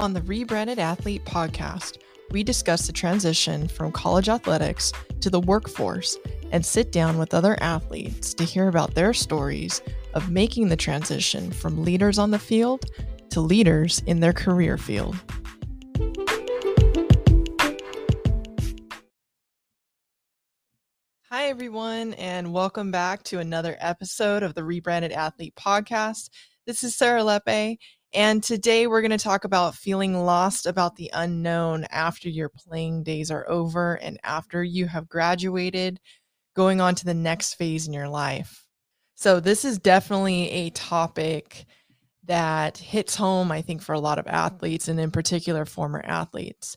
On the Rebranded Athlete podcast, we discuss the transition from college athletics to the workforce and sit down with other athletes to hear about their stories of making the transition from leaders on the field to leaders in their career field. Hi, everyone, and welcome back to another episode of the Rebranded Athlete podcast. This is Sarah Lepe, and today we're going to talk about feeling lost about the unknown after your playing days are over and after you have graduated, going on to the next phase in your life. So, this is definitely a topic that hits home, I think, for a lot of athletes and, in particular, former athletes.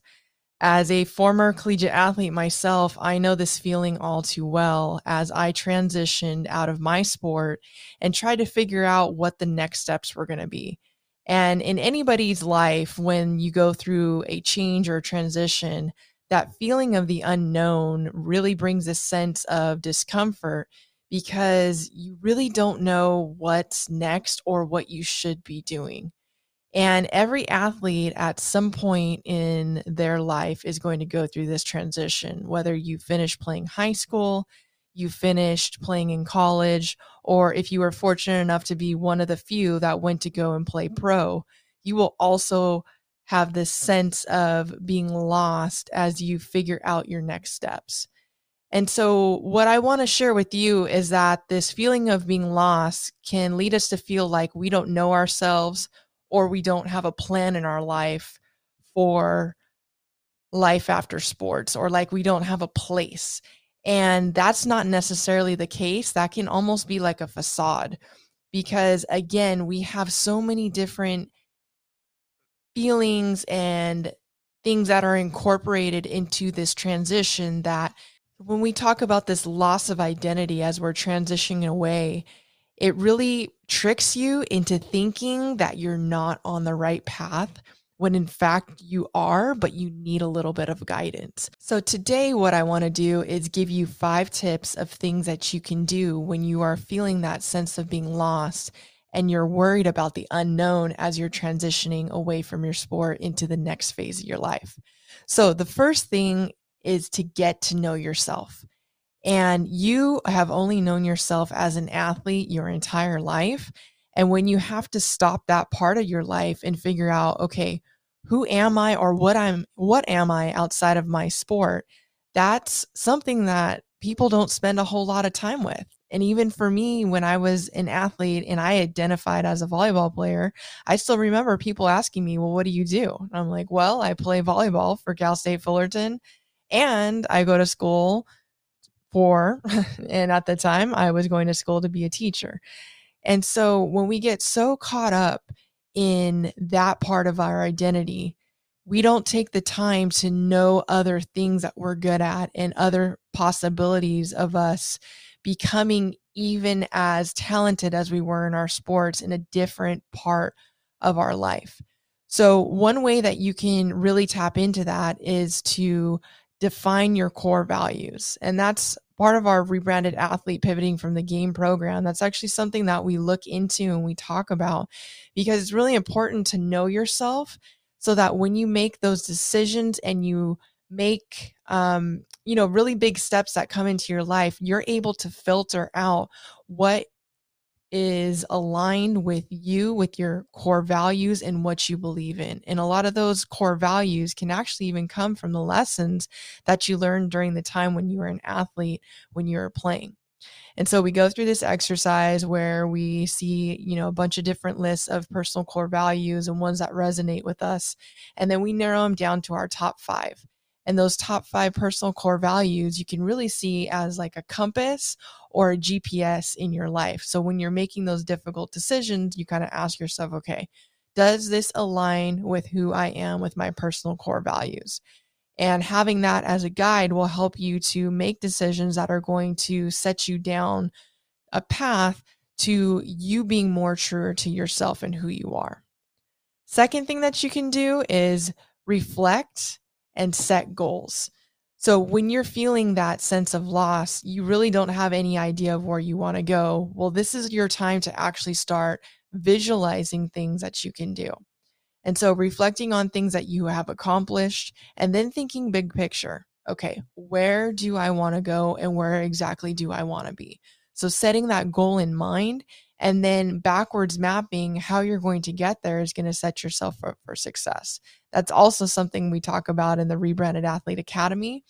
As a former collegiate athlete myself, I know this feeling all too well as I transitioned out of my sport and tried to figure out what the next steps were going to be. And in anybody's life, when you go through a change or a transition, that feeling of the unknown really brings a sense of discomfort because you really don't know what's next or what you should be doing. And every athlete at some point in their life is going to go through this transition, whether you finish playing high school, you finished playing in college, or if you were fortunate enough to be one of the few that went to go and play pro, you will also have this sense of being lost as you figure out your next steps. And so, what I want to share with you is that this feeling of being lost can lead us to feel like we don't know ourselves or we don't have a plan in our life for life after sports or like we don't have a place. And that's not necessarily the case. That can almost be like a facade because, again, we have so many different feelings and things that are incorporated into this transition that when we talk about this loss of identity as we're transitioning away, it really tricks you into thinking that you're not on the right path when in fact you are, but you need a little bit of guidance. So, today, what I want to do is give you five tips of things that you can do when you are feeling that sense of being lost and you're worried about the unknown as you're transitioning away from your sport into the next phase of your life. So, the first thing is to get to know yourself. And you have only known yourself as an athlete your entire life. And when you have to stop that part of your life and figure out, okay, who am I or what I'm what am I outside of my sport? That's something that people don't spend a whole lot of time with. And even for me, when I was an athlete and I identified as a volleyball player, I still remember people asking me, Well, what do you do? And I'm like, Well, I play volleyball for Cal State Fullerton and I go to school for, and at the time I was going to school to be a teacher. And so when we get so caught up in that part of our identity, we don't take the time to know other things that we're good at and other possibilities of us becoming even as talented as we were in our sports in a different part of our life. So, one way that you can really tap into that is to define your core values. And that's part of our rebranded athlete pivoting from the game program. That's actually something that we look into and we talk about because it's really important to know yourself so that when you make those decisions and you make um, you know really big steps that come into your life you're able to filter out what is aligned with you, with your core values and what you believe in. And a lot of those core values can actually even come from the lessons that you learned during the time when you were an athlete, when you were playing. And so we go through this exercise where we see, you know, a bunch of different lists of personal core values and ones that resonate with us. And then we narrow them down to our top five. And those top five personal core values you can really see as like a compass or a GPS in your life. So when you're making those difficult decisions, you kind of ask yourself, okay, does this align with who I am with my personal core values? And having that as a guide will help you to make decisions that are going to set you down a path to you being more true to yourself and who you are. Second thing that you can do is reflect and set goals. So when you're feeling that sense of loss, you really don't have any idea of where you want to go. Well, this is your time to actually start visualizing things that you can do. And so reflecting on things that you have accomplished and then thinking big picture. Okay, where do I want to go and where exactly do I want to be? So setting that goal in mind and then backwards mapping how you're going to get there is going to set yourself up for success. That's also something we talk about in the Rebranded Athlete Academy.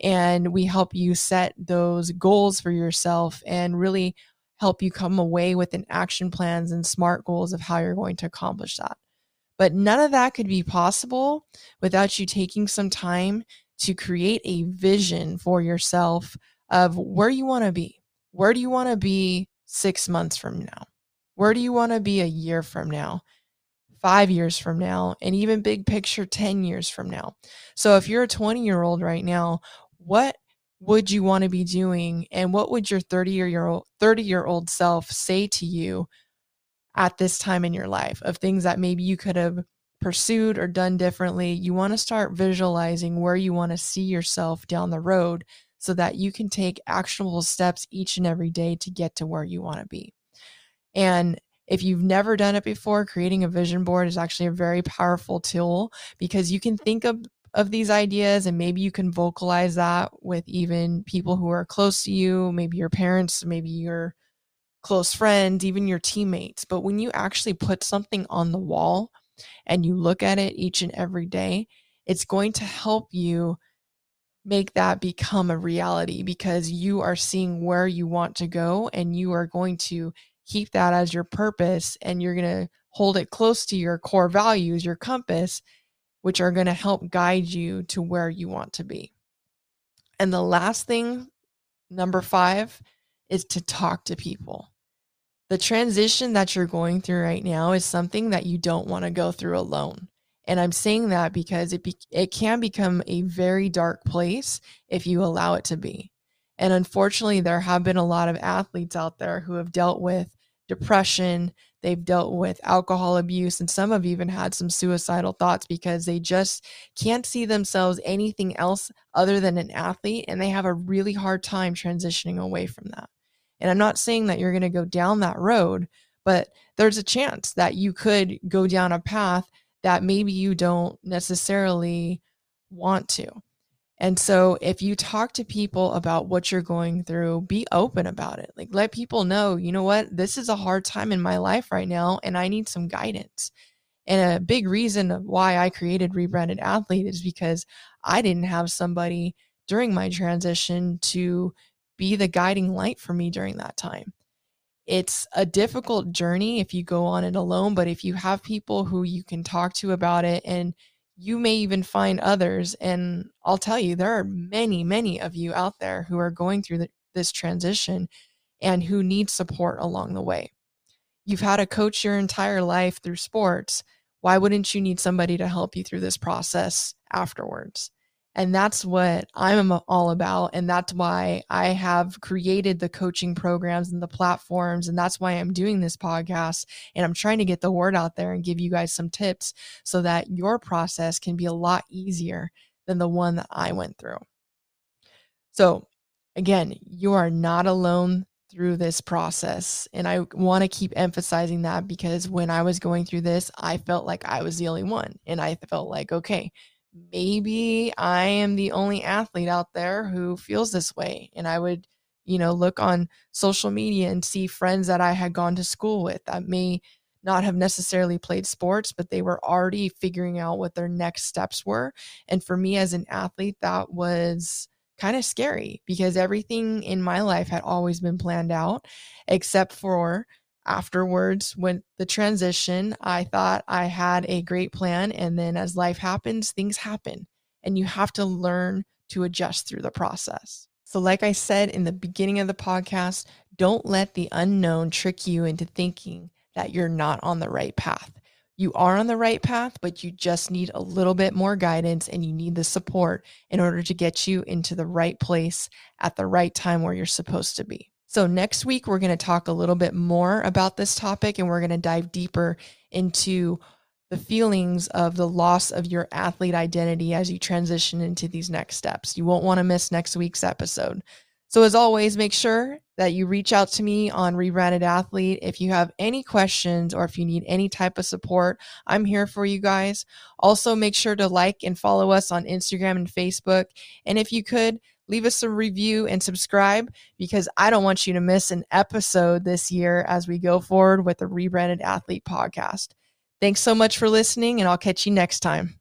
And we help you set those goals for yourself and really help you come away with an action plans and smart goals of how you're going to accomplish that. But none of that could be possible without you taking some time to create a vision for yourself of where you want to be. Where do you want to be six months from now? Where do you want to be a year from now? Five years from now, and even big picture 10 years from now. So, if you're a 20 year old right now, what would you want to be doing? And what would your 30 year old 30 year old self say to you at this time in your life of things that maybe you could have pursued or done differently? You want to start visualizing where you want to see yourself down the road so that you can take actionable steps each and every day to get to where you want to be. And if you've never done it before, creating a vision board is actually a very powerful tool because you can think of of these ideas and maybe you can vocalize that with even people who are close to you, maybe your parents, maybe your close friends, even your teammates. But when you actually put something on the wall and you look at it each and every day, it's going to help you make that become a reality because you are seeing where you want to go and you are going to keep that as your purpose and you're going to hold it close to your core values, your compass, which are going to help guide you to where you want to be. And the last thing, number five, is to talk to people. The transition that you're going through right now is something that you don't want to go through alone. And I'm saying that because it be, it can become a very dark place if you allow it to be. And unfortunately, there have been a lot of athletes out there who have dealt with depression, they've dealt with alcohol abuse, and some have even had some suicidal thoughts because they just can't see themselves anything else other than an athlete. And they have a really hard time transitioning away from that. And I'm not saying that you're going to go down that road, but there's a chance that you could go down a path that maybe you don't necessarily want to. And so if you talk to people about what you're going through, be open about it. Like let people know, you know what, this is a hard time in my life right now and I need some guidance. And a big reason why I created Rebranded Athlete is because I didn't have somebody during my transition to be the guiding light for me during that time it's a difficult journey if you go on it alone, but if you have people who you can talk to about it and you may even find others. And I'll tell you, there are many, many of you out there who are going through the, this transition and who need support along the way. You've had a coach your entire life through sports. Why wouldn't you need somebody to help you through this process afterwards? And that's what I'm all about. And that's why I have created the coaching programs and the platforms. And that's why I'm doing this podcast. And I'm trying to get the word out there and give you guys some tips so that your process can be a lot easier than the one that I went through. So, again, you are not alone through this process. And I want to keep emphasizing that because when I was going through this, I felt like I was the only one. And I felt like, okay, maybe I am the only athlete out there who feels this way. And I would, you know, look on social media and see friends that I had gone to school with that may not have necessarily played sports, but they were already figuring out what their next steps were. And for me as an athlete, that was kind of scary because everything in my life had always been planned out except for afterwards when the transition i thought i had a great plan and then as life happens things happen and you have to learn to adjust through the process. So like i said in the beginning of the podcast don't let the unknown trick you into thinking that you're not on the right path. You are on the right path but you just need a little bit more guidance and you need the support in order to get you into the right place at the right time where you're supposed to be so, next week, we're going to talk a little bit more about this topic and we're going to dive deeper into the feelings of the loss of your athlete identity as you transition into these next steps. You won't want to miss next week's episode. So, as always, make sure that you reach out to me on Rebranded Athlete if you have any questions or if you need any type of support. I'm here for you guys. Also, make sure to like and follow us on Instagram and Facebook. And if you could, leave us a review and subscribe because I don't want you to miss an episode this year as we go forward with the Rebranded Athlete podcast. Thanks so much for listening, and I'll catch you next time.